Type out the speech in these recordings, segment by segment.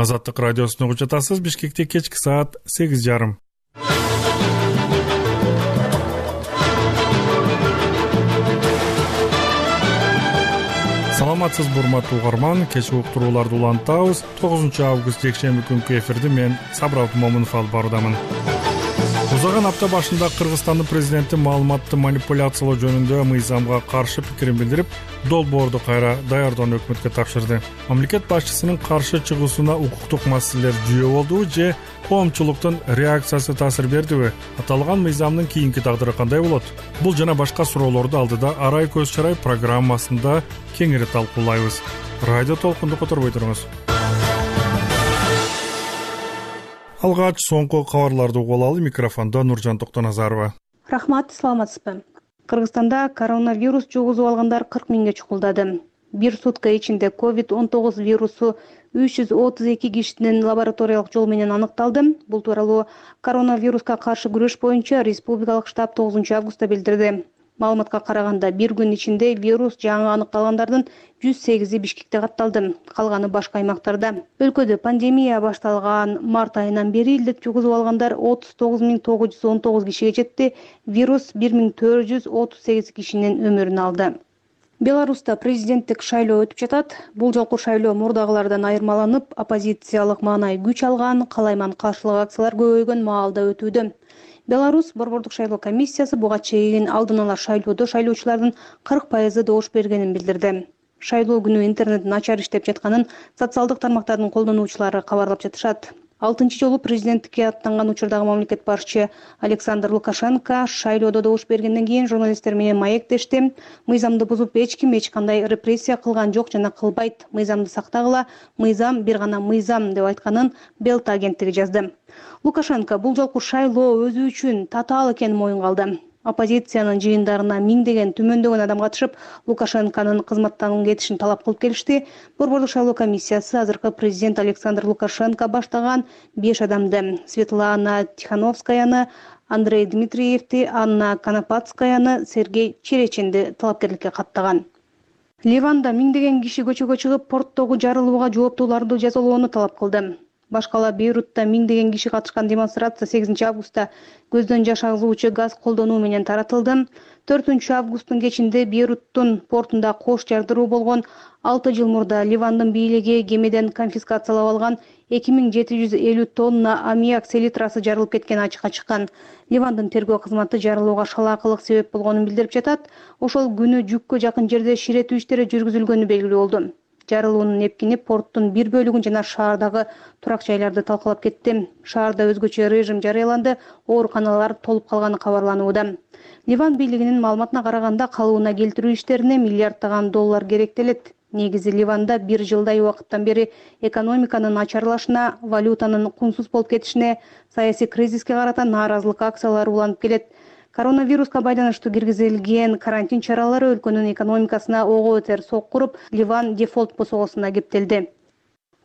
азаттык радиосун угуп жатасыз бишкекте кечки саат сегиз жарым. Саламатсызбы урматтуу угарман кечки уктурууларды улантабыз. Тогузунчу август жекшемби күнкү эфирди мен сабыр абдымомунов алып баруудамын узаган апта башында кыргызстандын президенти маалыматты манипуляциялоо жөнүндө мыйзамга каршы пикирин билдирип долбоорду кайра даярдоону өкмөткө тапшырды. Мамлекет башчысынын каршы чыгуусуна укуктук маселелер жүйө болдубу же коомчулуктун реакциясы таасир бердиби? Аталган мыйзамдын кийинки тагдыры кандай болот? Бул жана башка суроолорду алдыда арай көз чарай программасында кеңири талкуулайбыз. Радио толкунду которбой туруңуз алгач соңку кабарларды угуп алалы микрофондо нуржан токтоназарова. Рахмат саламатсызбы? Кыргызстанда коронавирус жугузуп алгандар кырк миңге чукулдады. Бир сутка ичинде ковид он тогуз вирусу үч жүз отуз эки кишинин лабораториялык жол менен аныкталды. Бул тууралуу коронавируска каршы күрөш боюнча республикалык штаб тогузунчу августта билдирди маалыматка караганда бир күн ичинде вирус жаңы аныкталгандардын жүз сегизи бишкекте катталды. Калганы башка аймактарда. Өлкөдө пандемия башталган. Март айынан бери илдет жугузуп алгандар отуз тогуз миң тогуз жүз он тогуз кишиге жетти. Вирус бир миң төрт жүз отуз сегиз кишинин өмүрүн алды. Беларуста президенттик шайлоо өтүп жатат. Бул жолку шайлоо мурдагылардан айырмаланып оппозициялык маанай күч алган каалайман каршылык акциялар көбөйгөн маалда өтүүдө беларусь борбордук шайлоо комиссиясы буга чейин алдын ала шайлоодо шайлоочулардын кырк пайызы добуш бергенин билдирди. Шайлоо күнү интернет начар иштеп жатканын социалдык тармактардын колдонуучулары кабарлап жатышат алтынчы жолу президенттикке аттанган учурдагы мамлекет башчы александр лукашенко шайлоодо добуш бергенден кийин журналисттер менен маектешти мыйзамды бузуп эч ким эч кандай репрессия кылган жок жана кылбайт. Мыйзамды сактагыла мыйзам бир гана мыйзам деп айтканын белта агенттиги жазды. Лукашенко бул жолку шайлоо өзү үчүн татаал экенин моюнга алды оппозициянын жыйындарына миңдеген түмөндөгөн адам катышып лукашенконун кызматтан кетишин талап кылып келишти. Борбордук шайлоо комиссиясы азыркы президент александр лукашенко баштаган беш адамды светлана тихановскаяны андрей дмитриевди анна конопатскаяны сергей череченди талапкерликке каттаган. Ливанда миңдеген киши көчөгө чыгып порттогу жарылууга жооптууларды жазалоону талап кылды башкала бейрутта миңдеген киши катышкан демонстрация сегизинчи августта көздөн жаш агызуучу газ колдонуу менен таратылды. Төртүнчү августтун кечинде бейруттун портунда кош жардыруу болгон алты жыл мурда ливандын бийлиги кемеден конфискациялап алган эки миң жети жүз элүү тонна аммиак селитрасы жарылып кеткени ачыкка чыккан. Ливандын тергөө кызматы жарылууга шалаакылык себеп болгонун билдирип жатат. Ошол күнү жүккө жакын жерде ширетүү иштери жүргүзүлгөнү белгилүү болду жарылуунун эпкини порттун бир бөлүгүн жана шаардагы турак жайларды талкалап кетти. Шаарда өзгөчө режим жарыяланды ооруканалар толуп калганы кабарланууда. Ливан бийлигинин маалыматына караганда калыбына келтирүү иштерине миллиарддаган доллар керектелет. Негизи ливанда бир жылдай убакыттан бери экономиканын начарлашына валютанын кунсуз болуп кетишине саясий кризиске карата нааразылык акциялары уланып келет коронавируска байланыштуу киргизилген карантин чаралары өлкөнүн экономикасына ого бетер сокку уруп ливан дефолт босогосуна кептелди.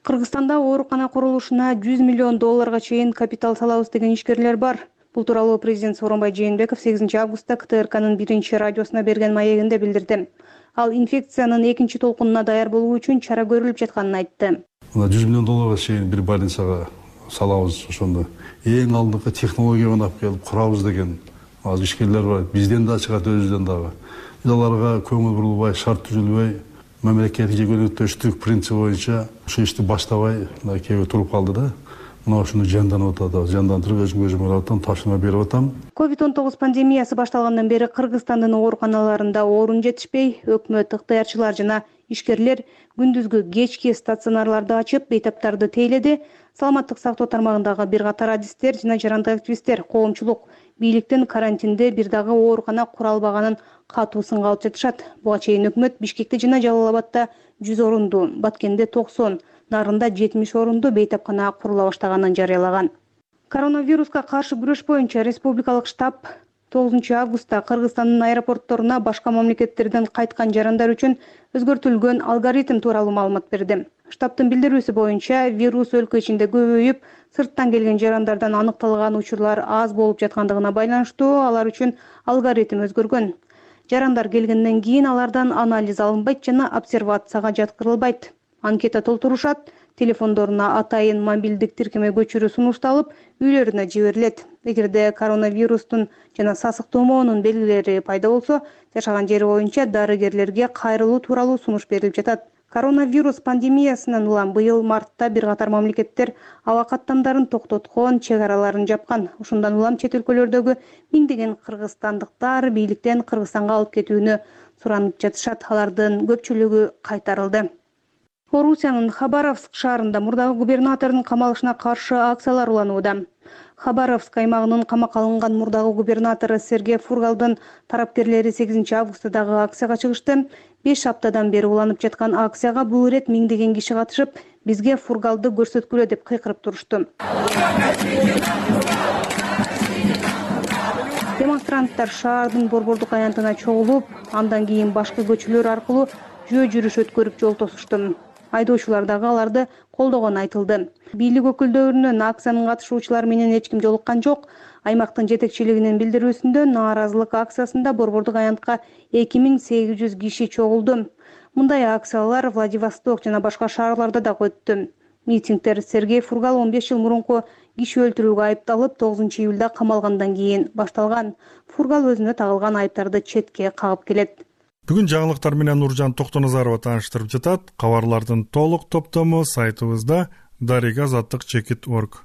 Кыргызстанда оорукана курулушуна жүз миллион долларга чейин капитал салабыз деген ишкерлер бар. Бул тууралуу президент сооронбай жээнбеков сегизинчи августта ктркнын биринчи радиосуна берген маегинде билдирди. Ал инфекциянын экинчи толкунуна даяр болуу үчүн чара көрүлүп жатканын айтты. Мына жүз миллион долларга чейин бир больницага салабыз ошондо. Эң алдыңкы технология алып келип курабыз деген азыр ишкерлер бар. Бизден да чыгат өзүбүздөн дагы. Биз аларга көңүл бурулбай шарт түзүлбөй мамлекеттик жекөнүктөштүк принципи боюнча ушул ишти баштабай мына кээ бирөө туруп калды да. Мына ушуну жандантып атабыз жандандырып өзүм көзүм карап атам тапшырма берип атам. Ковид он тогуз пандемиясы башталгандан бери кыргызстандын ооруканаларында орун жетишпей өкмөт ыктыярчылар жана ишкерлер күндүзгү кечки стационарларды ачып бейтаптарды тейледи. Саламаттык сактоо тармагындагы бир катар адистер жана жарандык активисттер коомчулук бийликтин карантинде бир дагы оорукана кура албаганын катуу сынга алып жатышат. Буга чейин өкмөт бишкекте жана жалал абадта жүз орунду баткенде токсон нарында жетимиш орунду бейтапкана курула баштаганын жарыялаган. Коронавируска каршы күрөш боюнча республикалык штаб тогузунчу августта кыргызстандын аэропортторуна башка мамлекеттерден кайткан жарандар үчүн өзгөртүлгөн алгоритм тууралуу маалымат берди. Штабтын билдирүүсү боюнча вирус өлкө ичинде көбөйүп сырттан келген жарандардан аныкталган учурлар аз болуп жаткандыгына байланыштуу алар үчүн алгоритм өзгөргөн. Жарандар келгенден кийин алардан анализ алынбайт жана обсервацияга жаткырылбайт. Анкета толтурушат телефондоруна атайын мобилдик тиркеме көчүрүү сунушталып үйлөрүнө жиберилет. Эгерде коронавирустун жана сасык тумоонун белгилери пайда болсо жашаган жери боюнча дарыгерлерге кайрылуу тууралуу сунуш берилип жатат. Коронавирус пандемиясынан улам быйыл мартта бир катар мамлекеттер аба каттамдарын токтоткон чек араларын жапкан. Ошондон улам чет өлкөлөрдөгү миңдеген кыргызстандыктар бийликтен кыргызстанга алып кетүүнү суранып жатышат. Алардын көпчүлүгү кайтарылды орусиянын хабаровск шаарында мурдагы губернатордун камалышына каршы акциялар уланууда. Хабаровск аймагынын камакка алынган мурдагы губернатору сергей фургалдын тарапкерлери сегизинчи августта акцияга чыгышты. Беш аптадан бери уланып жаткан акцияга бул ирет миңдеген киши катышып бизге фургалды көрсөткүлө деп кыйкырып турушту демонстранттар шаардын борбордук аянтына чогулуп андан кийин башкы көчөлөр аркылуу жөө жүрүш өткөрүп жол тосушту айдоочулар дагы аларды колдогону айтылды. Бийлик өкүлдөрүнүн акциянын катышуучулары менен эч ким жолуккан жок. Аймактын жетекчилигинин билдирүүсүндө нааразылык акциясында борбордук аянтка эки миң сегиз жүз киши чогулду. Мындай акциялар владивосток жана башка шаарларда дагы өттү митингдер сергей фургал он беш жыл мурунку киши өлтүрүүгө айыпталып тогузунчу июлда камалгандан кийин башталган. Фургал өзүнө тагылган айыптарды четке кагып келет бүгүн жаңылыктар менен нуржан токтоназарова тааныштырып жатат. Кабарлардын толук топтому сайтыбызда дарига азаттык чекит орг.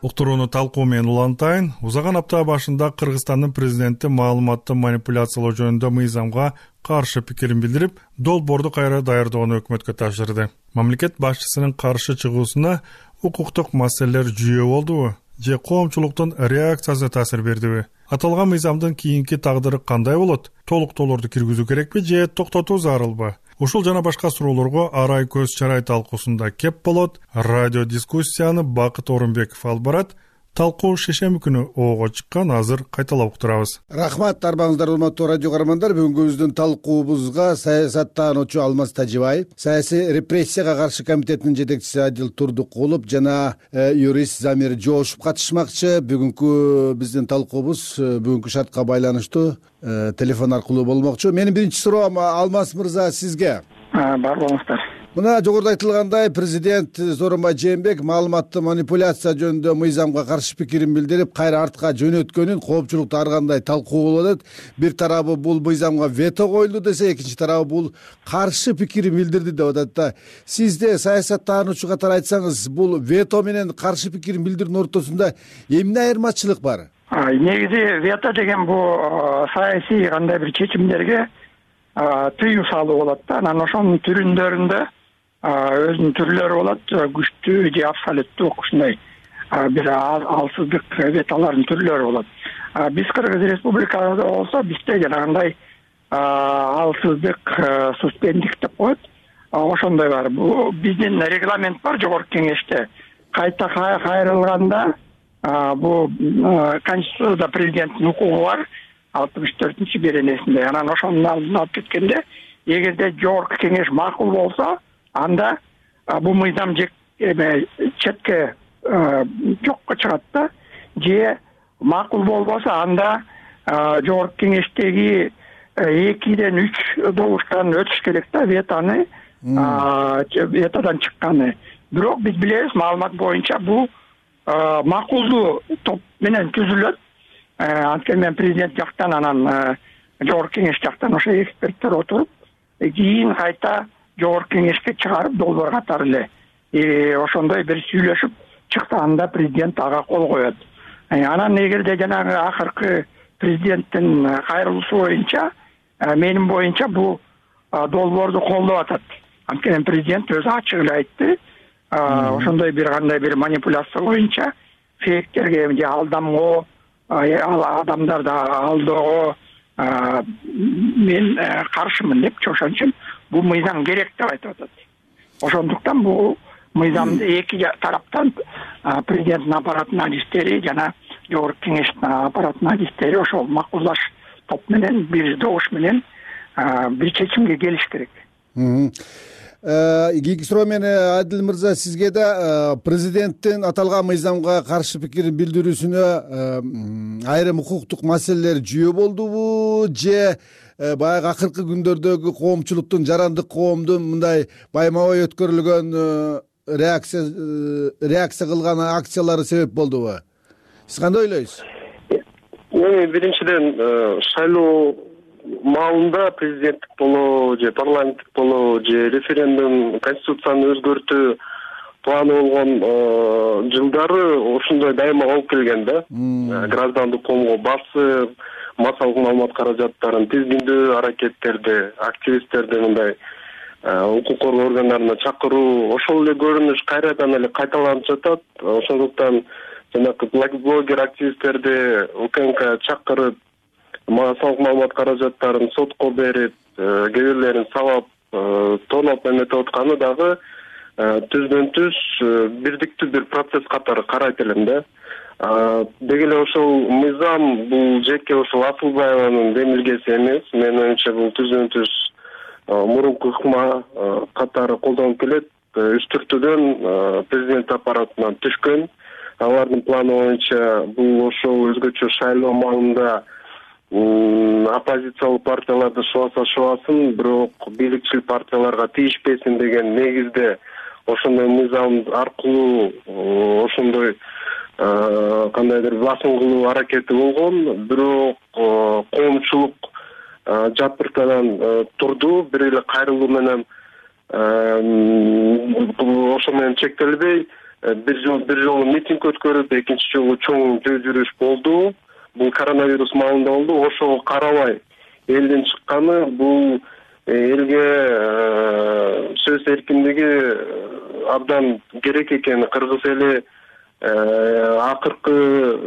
Уктурууну талкуу менен улантайын. Узаган апта башында кыргызстандын президенти маалыматты манипуляциялоо жөнүндө мыйзамга каршы пикирин билдирип долбоорду кайра даярдоону өкмөткө тапшырды мамлекет башчысынын каршы чыгуусуна укуктук маселелер жүйө болдубу же коомчулуктун реакциясы таасир бердиби? Аталган мыйзамдын кийинки тагдыры кандай болот? Толуктоолорду киргизүү керекпи же токтотуу зарылбы ушул жана башка суроолорго арай көз чарай талкуусунда кеп болот. Радио дискуссияны бакыт орунбеков алып барат талкуу шейшемби күнү оого чыккан азыр кайталап уктурабыз. Рахмат арбаңыздар урматтуу радио каармандар. Бүгүнкүбүздүн талкуубузга саясаттаануучу алмаз тажибаев саясий репрессияга каршы комитетинин жетекчиси адил турдукулов жана э, юрист замир жоошев катышмакчы. Бүгүнкү биздин талкуубуз э, бүгүнкү шартка байланыштуу э, телефон аркылуу болмокчу. Менин биринчи суроом алмаз мырза сизге. Бар болуңуздар мына жогоруда айтылгандай президент сооронбай жээнбеков маалыматтык манипуляция жөнүндө мыйзамга каршы пикирин билдирип кайра артка жөнөткөнүн коомчулукта ар кандай талкуу болуп бир тарабы бул мыйзамга вето коюлду десе экинчи тарабы бул каршы пикирин билдирди деп атат да. Сизде саясаттаануучу катары айтсаңыз бул вето менен каршы пикирин билдирүүнүн ортосунда эмне айырмачылык бар? Негизи вето деген бул саясий кандай бир чечимдерге тыюу салуу болот да. Анан ошонун түрүндөрүндө өзүнүн түрлөрү болот күчтүү же абсолюттук ушундай бир алсыздык ветолордун түрлөрү болот биз кыргыз республикада болсо бизде жанагындай алсыздык суспендик деп коет ошондой бар. Биздин регламент бар жогорку кеңеште. Кайта кайрылганда бул конституцияда президенттин укугу бар. Алтымыш төртүнчү беренесинде анан ошонун алдын алып кеткенде эгерде жогорку кеңеш макул болсо анда бул мыйзам эме четке жокко чыгат да же макул болбосо анда жогорку кеңештеги экиден үч добуштан өтүш керек да ветоны ветодон чыкканы. Бирок биз билебиз маалымат боюнча бул макулдуу топ менен түзүлөт. Анткени мен президент жактан анан жогорку кеңеш жактан ошо эксперттер отуруп кийин кайта жогорку кеңешке чыгарып долбоор катары эле ошондой бир сүйлөшүп чыкса анда президент ага кол коет анан эгерде жанагы акыркы президенттин кайрылуусу боюнча менин боюнча бул долбоорду колдоп атат анткени президент өзү ачык эле айтты ошондой бир кандай бир манипуляция боюнча фейктерге же алдамгоо адамдарды алдоого мен каршымын депчи ошон үчүн бул мыйзам керек деп айтып атат. Ошондуктан бул мыйзамды эки тараптан президенттин аппаратынын адистери жана жогорку кеңештин аппаратынын адистери ошол макулдаш топ менен бир добуш менен бир чечимге келиш керек. Кийинки суроо менен адил мырза сизге да президенттин аталган мыйзамга каршы пикирин билдирүүсүнө айрым укуктук маселелер жүйө болдубу же баягы акыркы күндөрдөгү коомчулуктун жарандык коомдун мындай байма бай өткөрүлгөн реакция реакция кылган акциялары себеп болдубу? Сиз кандай ойлойсуз? Эми биринчиден шайлоо маалында президенттик болобу же парламенттик болобу же референдум конституцияны өзгөртүү планы болгон э, жылдары ушундай дайыма болуп келген да. Э, граждандык коомго массалык маалымат каражаттарын тизгиндөө аракеттерди активисттерди мындай э, укук коргоо органдарына чакыруу ошол эле көрүнүш кайрадан эле кайталанып жатат. Ошондуктан жанагы блогер активисттерди укмк чакырып массалык маалымат каражаттарын сотко берип кээ бирлерин сабап э, тоноп эметип атканы дагы э, түздөн түз бирдиктүү бир процесс катары карайт элем да деги эле ошол мыйзам бул жеке ошол асылбаеванын демилгеси эмес. Менин оюмча бул түздөн түз мурунку ыкма катары колдонулуп келет. Үстүртүдөн президент аппаратынан түшкөн. Алардын планы боюнча бул ошол өзгөчө шайлоо маалында оппозициялык партияларды шубаса шубасын бирок бийликчил партияларга тийишпесин деген негизде ошондой мыйзам аркылуу ошондой кандайдыр басым кылуу аракети болгон бирок коомчулук жапыртадан турду бир эле кайрылуу менен ошо менен чектелбей бир жолу бир жолу митинг өткөрүп экинчи жолу чоң жөө жүрүш болду. Бул коронавирус маалында болду. Ошого карабай элдин чыкканы бул э, элге э, сөз эркиндиги э, абдан керек экени кыргыз эли акыркы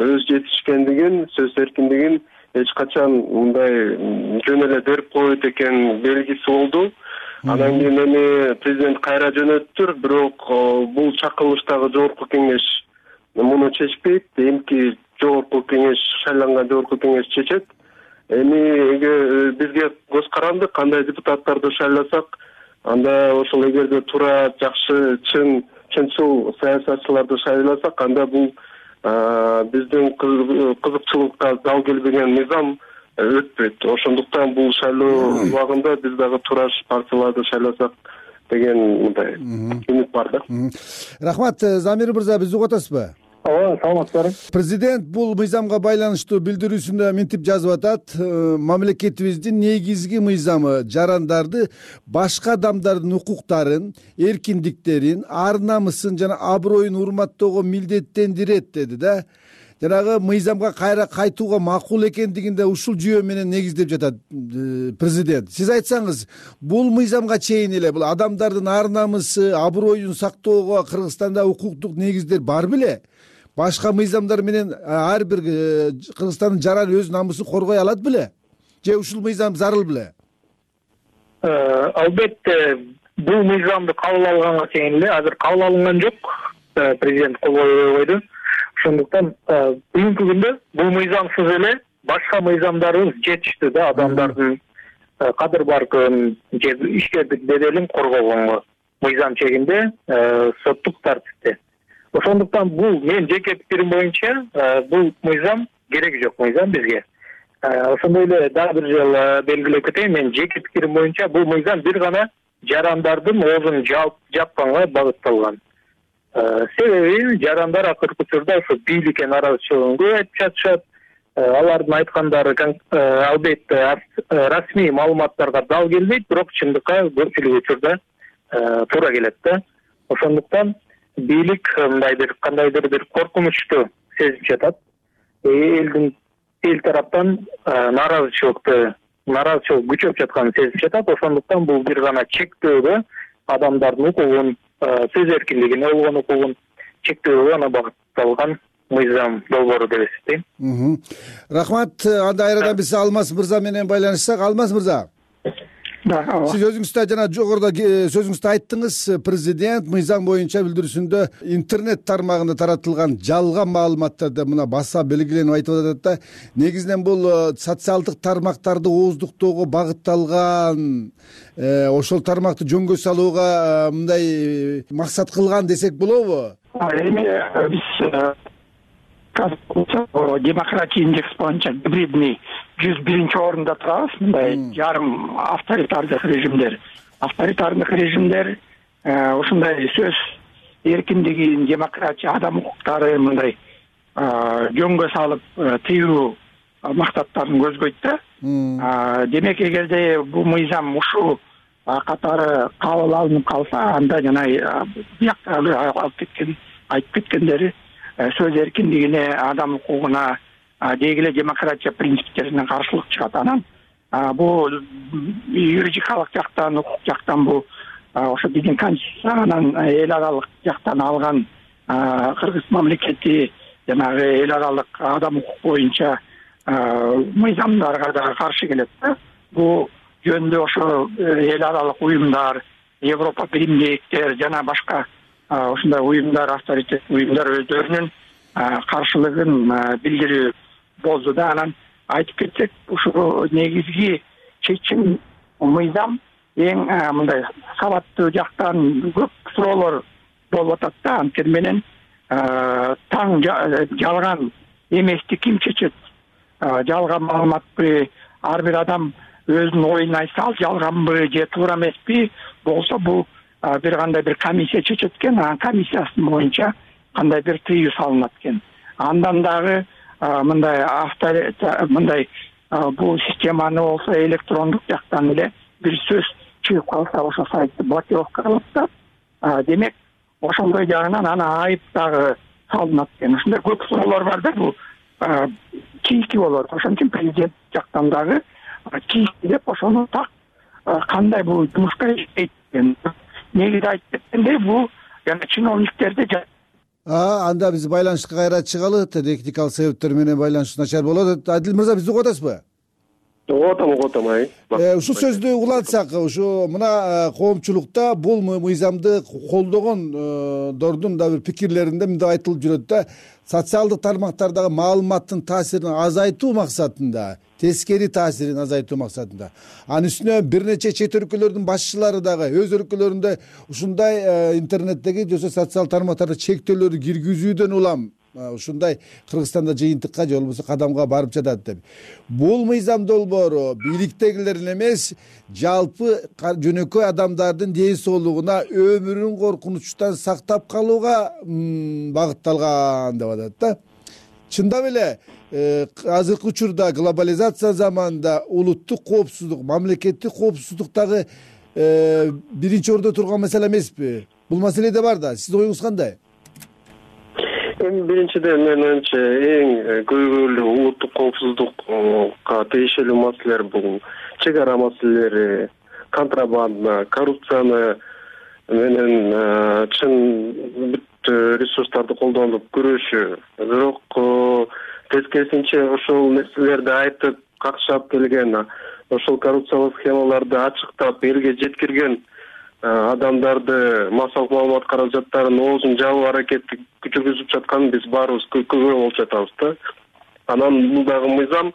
өз жетишкендигин сөз эркиндигин эч качан мындай жөн эле берип койбойт экенин белгиси болду. Анан кийин эми президент кайра жөнөттүр бирок бул чакырылыштагы жогорку кеңеш муну чечпейт. Эмки жогорку кеңеш шайланган жогорку кеңеш чечет. Эми э, бизге көз каранды кандай депутаттарды шайласак анда ошол эгерде туура жакшы чын чынчыл саясатчыларды шайласак анда бул биздин кызыкчылыкка дал келбеген мыйзам э, өтпөйт. Ошондуктан бул шайлоо убагында биз дагы туура партияларды шайласак деген мындай үмүт бар да. Рахмат э, замир мырза бизди угуп атасызбы ооба саламатсыздарбы президент бул мыйзамга байланыштуу билдирүүсүндө мынтип жазып атат э, мамлекетибиздин негизги мыйзамы жарандарды башка адамдардын укуктарын эркиндиктерин ар намысын жана аброюн урматтоого милдеттендирет деди да. Жанагы мыйзамга кайра кайтууга макул экендигин да ушул жүйө менен негиздеп жатат э, президент. Сиз айтсаңыз бул мыйзамга чейин эле бул адамдардын ар намысы аброюн сактоого кыргызстанда укуктук негиздер бар беле башка мыйзамдар менен ар бир кыргызстандын жараны өз намысын коргой алат беле же ушул мыйзам зарыл беле албетте бул мыйзамды кабыл алганга чейин эле азыр кабыл алынган жок президент кол койбой койду ошондуктан бүгүнкү күндө бул мыйзамсыз эле башка мыйзамдарыбыз жетиштүү да адамдардын кадыр баркын же ишкердик беделин коргогонго мыйзам чегинде соттук тартипте ошондуктан бул менин жеке пикирим боюнча бул мыйзам кереги жок мыйзам бизге ошондой эле дагы бир жолу белгилеп кетейин менин жеке пикирим боюнча бул мыйзам бир гана жарандардын оозун жапканга багытталган себеби жарандар акыркы учурда ошо бийликке нааразычылыгын көп айтып жатышат алардын айткандары албетте расмий маалыматтарга дал келбейт бирок чындыкка көпчүлүк учурда туура келет да. Ошондуктан бийлик э, мындай бир кандайдыр бир коркунучту сезип жатат. Э, элдин эл тараптан э, нааразычылыкты нааразычылык күчөп жатканын сезип жатат. Ошондуктан бул бир гана чектөөгө адамдардын укугун сөз эркиндигине болгон укугун чектөөгө гана багытталган мыйзам долбоору деп эсептейм. Рахмат анда кайрадан биз алмаз мырза менен байланышсак. Алмаз мырза да ооба сиз өзүңүз да жана жогоруда сөзүңүздө айттыңыз президент мыйзам боюнча билдирүүсүндө интернет тармагында таратылган жалган маалыматтарды мына баса белгиленип айтып атат да негизинен бул э, социалдык тармактарды ооздуктоого багытталган э, ошол тармакты жөнгө салууга э, мындай максат кылган десек болобу эми биз демократия индекс боюнча гибридный жүз биринчи орунда турабыз мындай жарым авторитардык режимдер авторитардык режимдер ушундай сөз эркиндигин демократия адам укуктары мындай жөнгө салып тыюу максаттарын көзгөйт да демек эгерде бул мыйзам ушул катары кабыл алынып калса анда жана бияктагы алып кеткен айтып кеткендери сөз эркиндигине адам укугуна деги эле демократия принциптерине каршылык чыгат анан бул юридикалык жактан укук жактан бул ошо биздин конституция анан эл аралык жактан алган кыргыз мамлекети жанагы эл аралык адам укук боюнча мыйзамдарга дагы каршы келет да бул жөнүндө ошо эл аралык уюмдар европа биримдиктер жана башка ушундай уюмдар авторитеттүү уюмдар өздөрүнүн каршылыгын билдирүү болду да анан айтып кетсек ушул негизги чечим мыйзам эң мындай сабаттуу жактан көп суроолор болуп атат да анткени менен таң жалган эмести ким чечет жалган маалыматпы ар бир адам өзүнүн оюн айтса ал жалганбы же туура эмеспи болсо бул бир кандай бир комиссия чечет экен анан комиссиясынын боюнча бир тыюу салынат экен андан дагы мындай авто мындай бул системаны болсо электрондук жактан эле бир сөз чыгып калса ошол сайтты блокировка кылат да демек ошондой жагынан анан айып дагы салынат экен. Ушундай көп суроолор бар да бул кийики болот. Ошон үчүн президент жактан дагы кийики деп ошону так кандай бул жумушка иштейт экен. Негизи айтып кеткендей бул жана чиновниктерде анда биз байланышка кайра чыгалы техникалык себептер менен байланыш начар болуп атат адил мырза бизди угуп атасызбы угуп атам угуп атам ай. Э, ушул сөздү улантсак ушу мына э, коомчулукта бул мыйзамды колдогондордун дагы бир пикирлеринде мындай айтылып жүрөт да социалдык тармактардагы маалыматтын таасирин азайтуу максатында тескери таасирин азайтуу максатында анын үстүнө бир нече чет өлкөлөрдүн башчылары дагы өз өлкөлөрүндө ушундай э, интернеттеги же социалдык тармактарда чектөөлөрдү киргизүүдөн улам. э, ушундай кыргызстанда жыйынтыкка же болбосо кадамга барып жатат деп. Бул мыйзам долбоору бийликтегилердин эмес жалпы жөнөкөй адамдардын ден соолугуна өмүрүн коркунучтан сактап калууга багытталган деп атат да. Чындап эле Э, азыркы учурда глобализация заманында улуттук коопсуздук мамлекеттик коопсуздук дагы э, биринчи орунда турган маселе эмеспи? Бул маселе да бар да. Сиздин оюңуз кандай эми биринчиден менин оюмча эң э, көйгөйлүү улуттук коопсуздукка тиешелүү маселелер бул чек ара маселелери контрабанда коррупцияны менен чын бүт ресурстарды колдонуп күрөшүү бирок тескерисинче ошол нерселерди айтып какшап келген ошол коррупциялык схемаларды ачыктап элге жеткирген адамдарды массалык маалымат каражаттарын оозун жабуу аракети жүргүзүп жатканын биз баарыбыз күбө болуп жатабыз да. Анан бул дагы мыйзам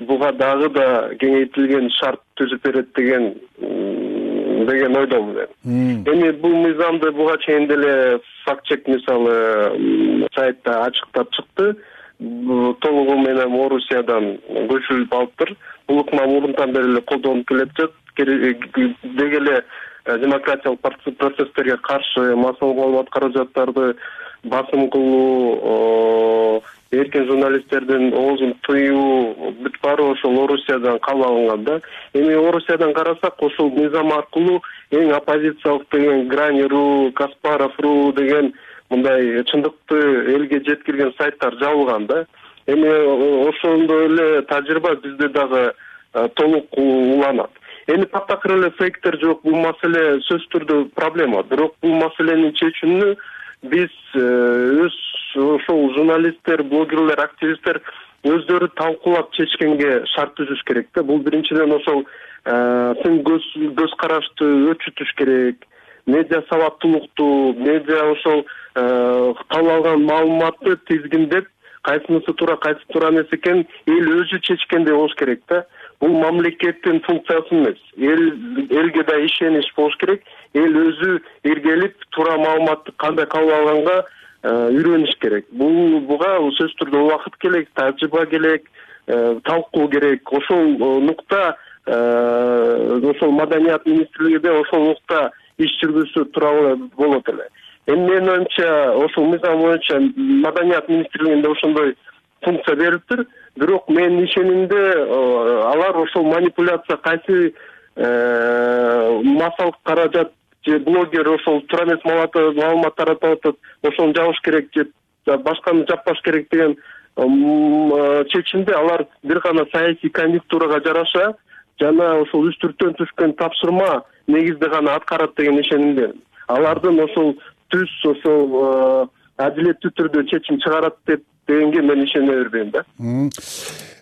буга дагы да кеңейтилген шарт түзүп берет деген деген ойдомун мен эми бул мыйзамды буга чейин деле факт чек мисалы сайтта ачыктап чыкты. Толугу менен орусиядан көчүрүлүп алыптыр. Бул ыкма мурунтан бери эле колдонулуп келе жатат деги эле э, демократиялык процесстерге каршы массалык маалымат каражаттарды басым кылуу эркин журналисттердин оозун тыюу бүт баары ошол орусиядан кабыл алынган да. Эми орусиядан карасак ушул мыйзам аркылуу эң оппозициялык деген грани ру каспаров ру деген мындай чындыкты элге жеткирген сайттар жабылган да. Эми ошондой эле тажрыйба бизде дагы э, толук уланат эми таптакыр эле фейктер жок бул маселе сөзсүз түрдө проблема. Бирок бул маселени чечүүнү биз э, өз ошол журналисттер блогерлер активисттер өздөрү талкуулап чечкенге шарт түзүш керек да. Бул биринчиден ошол сын көз карашты өчүтүш керек. Медиа сабаттуулукту медиа ошол кабыл алган маалыматты тизгиндеп кайсынысы туура кайсысы туура эмес экенин эл өзү чечкендей болуш керек да бул мамлекеттин функциясы эмес. Эл элге да ишенич болуш керек. Эл өзү иргелип туура маалыматты кандай кабыл алганга э, үйрөнүш керек. Бул буга сөзсүз түрдө убакыт керек тажрыйба керек э, талкуу керек. Ошол э, нукта ошол маданият министрлигиде ошол нукта иш жүргүзсө туура болот эле. Эми менин оюмча ошол мыйзам боюнча маданият министрлигинде ошондой функция берилиптир бирок менин ишенимимде алар ошол манипуляция кайсы э, массалык каражат же блогер ошол туура эмес маалымат таратып атат ошону жабыш керек же башканы жаппаш керек деген э, чечимди алар бир гана саясий конъюнктурага жараша жана ошол үстүрттөн түшкөн тапшырма негизде гана аткарат деген ишенимдемин алардын ошол түз ошол э, адилеттүү түрдө чечим чыгарат деп дегенге мен ишене бербейм да.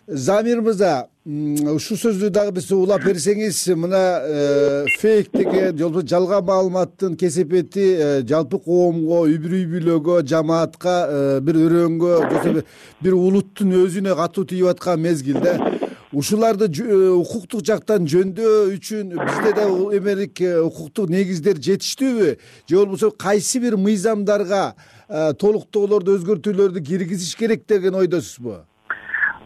Замир мырза ушул сөздү дагы биз улап берсеңиз мына э, фейк деген же болбосо жалган маалыматтын кесепети э, жалпы коомго үй бүлөгө жамаатка э, бир өрөөнгө бир улуттун өзүнө катуу тийип аткан мезгил да. Ушуларды укуктук жактан жөндөө үчүн бизде да эмелик укуктук негиздер жетиштүүбү? Же болбосо кайсы бир мыйзамдарга толуктоолорду өзгөртүүлөрдү киргизиш керек деген ойдосузбу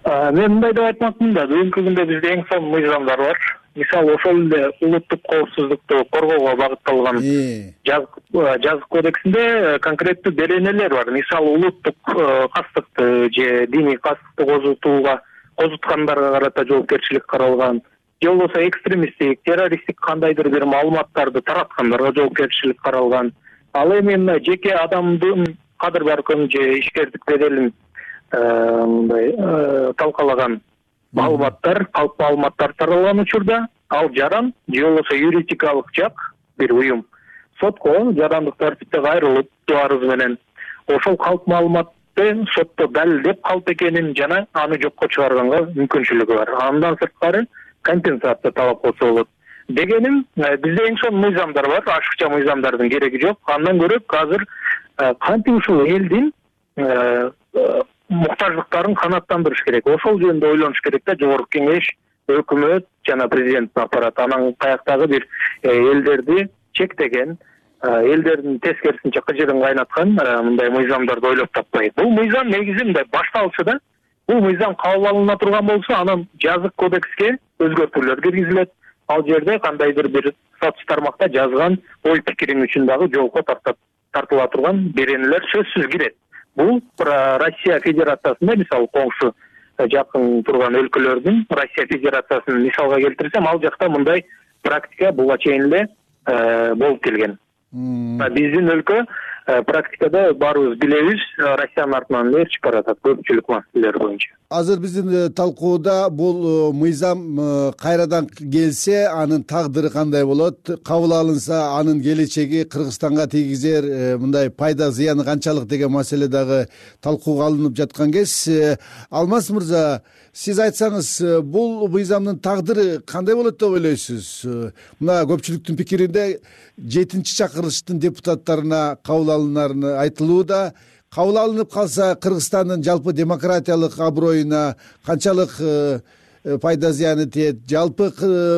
мен мындай деп айтмакмын да бүгүнкү күндө бизде эң сонун мыйзамдар бар. Мисалы ошол эле улуттук коопсуздукту коргоого багытталган э, жазык кодексинде э, конкреттүү беренелер бар. Мисалы улуттук кастыкты же диний кастыкты козутууга козуткандарга карата жоопкерчилик каралган же болбосо экстремисттик террористтик кандайдыр бир маалыматтарды тараткандарга жоопкерчилик каралган ал эми мына жеке адамдын кадыр баркын же ишкердик беделин э, мындай э, талкалаган маалыматтар калп маалыматтар таралган учурда ал жаран же болбосо юридикалык жак бир уюм. Сотко жарандык тартипте кайрылып арыз менен. Ошол калп маалыматты сотто далилдеп калп экенин жана аны жокко чыгарганга мүмкүнчүлүгү бар. Андан сырткары компенсация талап кылса болот. Дегеним э, бизде эң сонун мыйзамдар бар ашыкча мыйзамдардын кереги жок. Андан көрө азыр э, кантип ушул элдин э, муктаждыктарын канааттандырыш керек? Ошол жөнүндө ойлонуш керек да жогорку кеңеш өкмөт жана президенттин аппараты анан каяктагы бир элдерди чектеген элдердин тескерисинче кыжырын кайнаткан мындай мыйзамдарды ойлоп таппайт. Бул мыйзам негизи мындай башталышы да. Бул мыйзам кабыл алына турган болсо анан жазык кодекске өзгөртүүлөр киргизилет ал жерде кандайдыр бир сатыш тармакта жазган ой пикириң үчүн дагы жоопко тартыла турган беренелер сөзсүз кирет бул россия федерациясында мисалы коңшу э, жакын турган өлкөлөрдүн россия федерациясын мисалга келтирсем ал жакта мындай практика буга чейин эле болуп келген биздин өлкө практикада баарыбыз билебиз э, россиянын артынан ээрчип баратат көпчүлүк маселелер боюнча. Азыр биздин э, талкууда бул мыйзам кайрадан келсе анын тагдыры кандай болот? Кабыл алынса анын келечеги кыргызстанга тийгизер мындай пайда зыяны канчалык деген маселе дагы талкууга алынып жаткан кез алмаз мырза сиз айтсаңыз бул мыйзамдын тагдыры кандай болот деп ойлойсуз? Мына көпчүлүктүн пикиринде жетинчи чакырылыштын депутаттарына кабыл алынары айтылууда кабыл алынып калса кыргызстандын жалпы демократиялык аброюна канчалык э, э, пайда зыяны тиет жалпы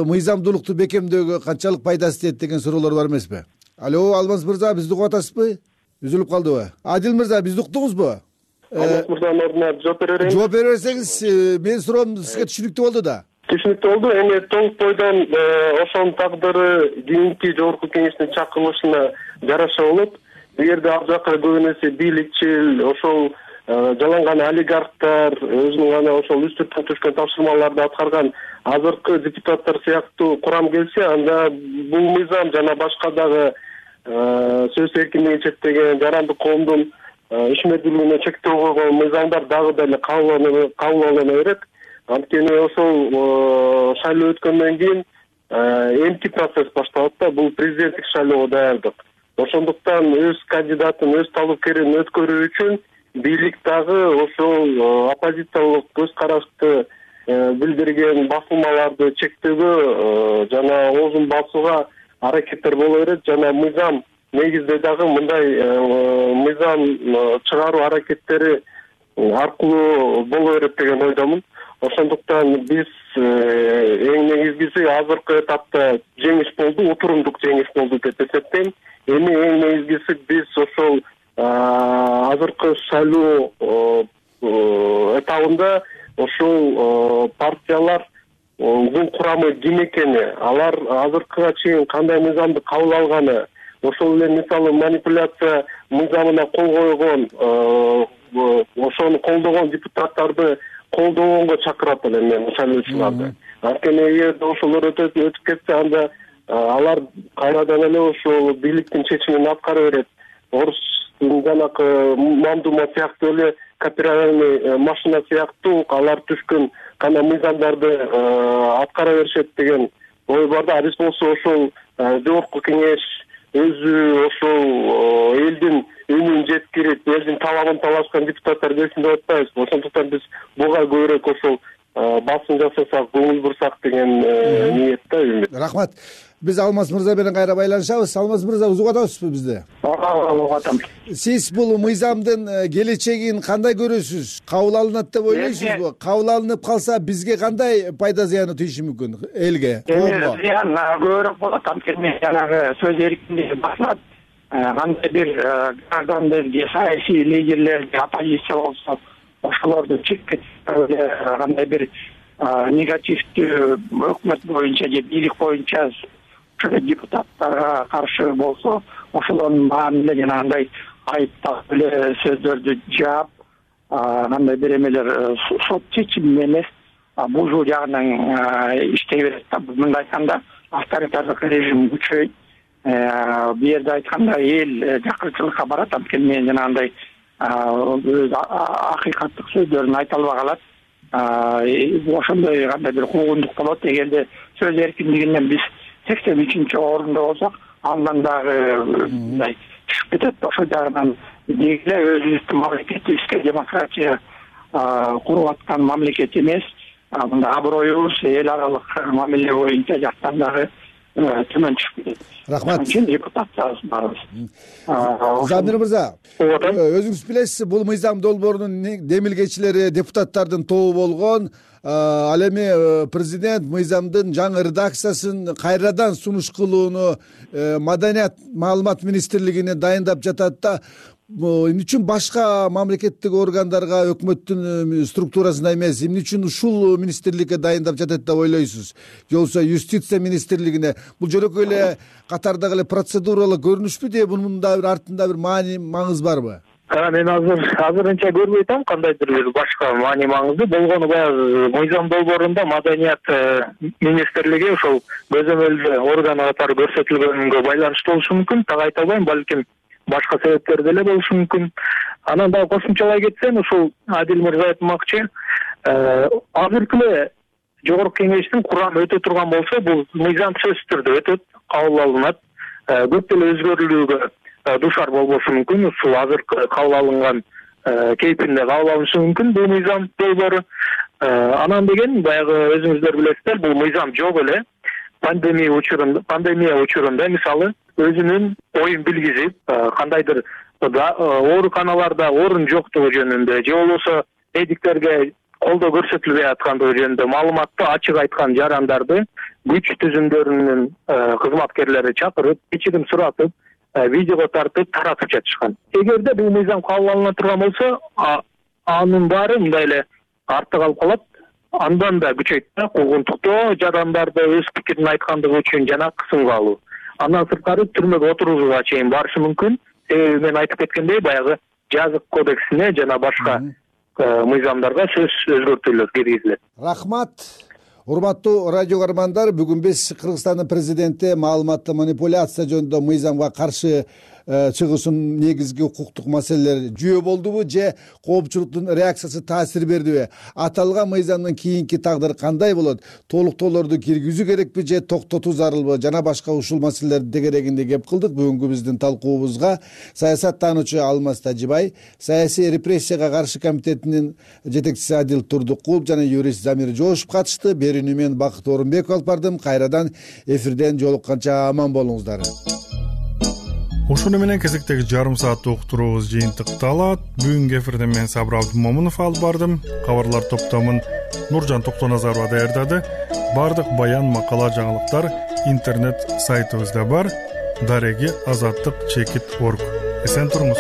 мыйзамдуулукту бекемдөөгө канчалык пайдасы тиет деген суроолор бар эмеспи алло алмаз мырза бизди угуп атасызбы үзүлүп калдыбы адил мырза бизди уктуңузбу алмаз мырзанын ордуна жооп бере берейин жооп бере берсеңиз э, менин суроом сизге түшүнүктүү болду да. Түшүнүктүү болду эми толук бойдон э, ошонун тагдыры кийинки жогорку кеңештин чакырылышына жараша болот. Бул жерде ал жака көбүнесе бийликчил ошол э, жаланган олигархтар өзүнүн гана ошол үстүрттөн түшкөн тапшырмаларды аткарган азыркы депутаттар сыяктуу курам келсе анда бул мыйзам жана башка дагы э, сөз эркиндигин чектеген жарандык коомдун ишмердүүлүгүнө чектөө койгон мыйзамдар дагы деле кабыл алына берет. Анткени ошол э, шайлоо өткөндөн кийин э, эмки процесс башталат да бул президенттик шайлоого даярдык ошондуктан өз кандидатын өз талапкерин өткөрүү үчүн бийлик дагы ошол оппозициялык көз карашты билдирген басылмаларды чектөөгө жана оозун басууга аракеттер боло берет жана мыйзам негизде дагы мындай мыйзам чыгаруу аракеттери аркылуу боло берет деген ойдомун. Ошондуктан биз э, эң негизгиси азыркы этапта жеңиш болду утурумдук жеңиш болду деп эсептейм. Эми эң негизгиси биз ошол азыркы шайлоо этабында ошол партиялардын курамы ким экени алар азыркыга чейин кандай мыйзамды кабыл алганы ошол эле мисалы манипуляция мыйзамына кол койгон ошону колдогон депутаттарды колдогонго чакырат элем мен шайлоочуларды анткени эгерде ошолор өтүп кетсе анда алар кайрадан эле ошол бийликтин чечимин аткара берет. Орустун жанакы мамдума сыяктуу эле копированный э, машина сыяктуу алар түшкөн гана мыйзамдарды э, аткара беришет деген ой бар да а биз болсо ошол э, жогорку кеңеш өзү ошол элдин үнүн жеткирип элдин талабын талашкан депутаттар келсин деп атпайбызбы ошондуктан биз буга көбүрөөк ошол басым жасасак көңүл бурсак деген ниет да үмүт рахмат. Биз алмаз мырза менен кайра байланышабыз алмаз мырза угуп атасызбы бизди ооба угуп атам. Сиз бул мыйзамдын келечегин кандай көрөсүз кабыл алынат деп ойлойсузбу кабыл алынып калса бизге кандай пайда зыяны тийиши мүмкүн элге эми зыян көбүрөөк болот анткени жанагы сөз эркиндиги басылат кандай бир э, гражданды саясий лидерлерди оппозиция болсо ошолорду э, кандай бир негативдүү өкмөт боюнча же бийлик боюнча депутаттарга каршы болсо ошолордун баарын эле жанагындай айыптап эле сөздөрдү жаап кандай бир эмелер сот чечими эмес бузуу жагынан иштей берет да мындай айтканда авторитардык режим күчөйт бул жерде айтканда эл э, жакырчылыкка барат анткени мен жанагындай өз акыйкаттык сөздөрүн айта албай калат ошондой кандай бир куугундук болот эгерде сөз эркиндигинен биз сексен үчүнчү орунда болсок андан дагы мындай түшүп кетет. Ошол жагынан деги эле өзүбүздүн мамлекетибизге демократия куруп аткан мамлекет эмес. Мындай аброюбуз эл аралык мамиле боюнча жактан дагы Э, төмөн түшүп кетет. Рахмат. Ан үчүн депутатбыз баарыбыз замир мырза ооба э, өзүңүз билесиз бул мыйзам долбоорунун демилгечилери депутаттардын тобу болгон ал эми э, президент мыйзамдын жаңы редакциясын кайрадан сунуш кылууну маданият маалымат министрлигине дайындап жатат да эмне үчүн башка мамлекеттик органдарга өкмөттүн э, структурасына эмес. Эмне үчүн ушул министрликке дайындап жатат деп ойлойсуз. Же болбосо юстиция министрлигине бул жөнөкөй эле катардагы эле процедуралык көрүнүшпү же мунун да бир артында бир маани маңыз барбы? Мен азыр азырынча көрбөй атам кандайдыр бир башка маани маңызды болгону баягы мыйзам долбоорунда маданият э, министрлиги ошол көзөмөлдүү орган катары көрсөтүлгөнгө байланыштуу болушу мүмкүн. Так айта албайм балким башка себептер деле болушу мүмкүн. Анан дагы кошумчалай кетсем ушул адил мырза айтмакчы э, азыркы эле жогорку кеңештин курамы өтө турган болсо бул мыйзам сөзсүз түрдө өтөт кабыл алынат. Э, көп деле өзгөрүүлүүгө э, дуушар болбошу мүмкүн. Ушул азыркы кабыл алынган кейпинде кабыл алынышы мүмкүн бул мыйзам долбоору. Анан деген баягы өзүңүздөр билесиздер бул мыйзам жок эле. Пандемия учурунда пандемия учурунда мисалы өзүнүн оюн билгизип кандайдыр ооруканаларда орун жоктугу жөнүндө же болбосо медиктерге колдоо көрсөтүлбөй аткандыгы жөнүндө маалыматты ачык айткан жарандарды күч түзүмдөрүнүн кызматкерлери чакырып кечирим суратып видеого тартып таратып жатышкан. Эгерде бул мыйзам кабыл алына турган болсо анын баары мындай эле артта калып калат андан да күчөйт да куугунтуктоо жарандарды өз пикирин айткандыгы үчүн жана кысымга алуу. Андан сырткары түрмөгө отургузууга чейин барышы мүмкүн. Себеби мен айтып кеткендей баягы жазык кодексине жана башка э, мыйзамдарга сөзсүз өзгөртүүлөр киргизилет. Рахмат. Урматтуу радио каармандар бүгүн биз кыргызстандын президенти маалыматтык манипуляция жөнүндө мыйзамга каршы э, чыгуусунун негизги укуктук маселелери жүйө болдубу же коопчулуктун реакциясы таасир бердиби аталган мыйзамдын кийинки тагдыры кандай болот толуктоолорду киргизүү керекпи же токтотуу зарылбы жана башка ушул маселелерди тегерегинде кеп кылдык бүгүнкү биздин талкуубузга саясаттануучу алмаз тажибай саясий репрессияга каршы комитетинин жетекчиси адил турдукулов жана юрист замир жошев катышты. Берүүнү мен бакыт орунбеков алып бардым. Кайрадан эфирден жолукканча аман болуңуздар. Ушуну менен кезектеги жарым сааттык уктуруубуз жыйынтыкталат бүгүнкү эфирде мен сабыр абдымомунов алып бардым. Кабарлар топтомун нуржан токтоназарова даярдады. Баардык баян макала жаңылыктар интернет сайтыбызда бар. Дареги азаттык чекит орг. Эсен туруңуз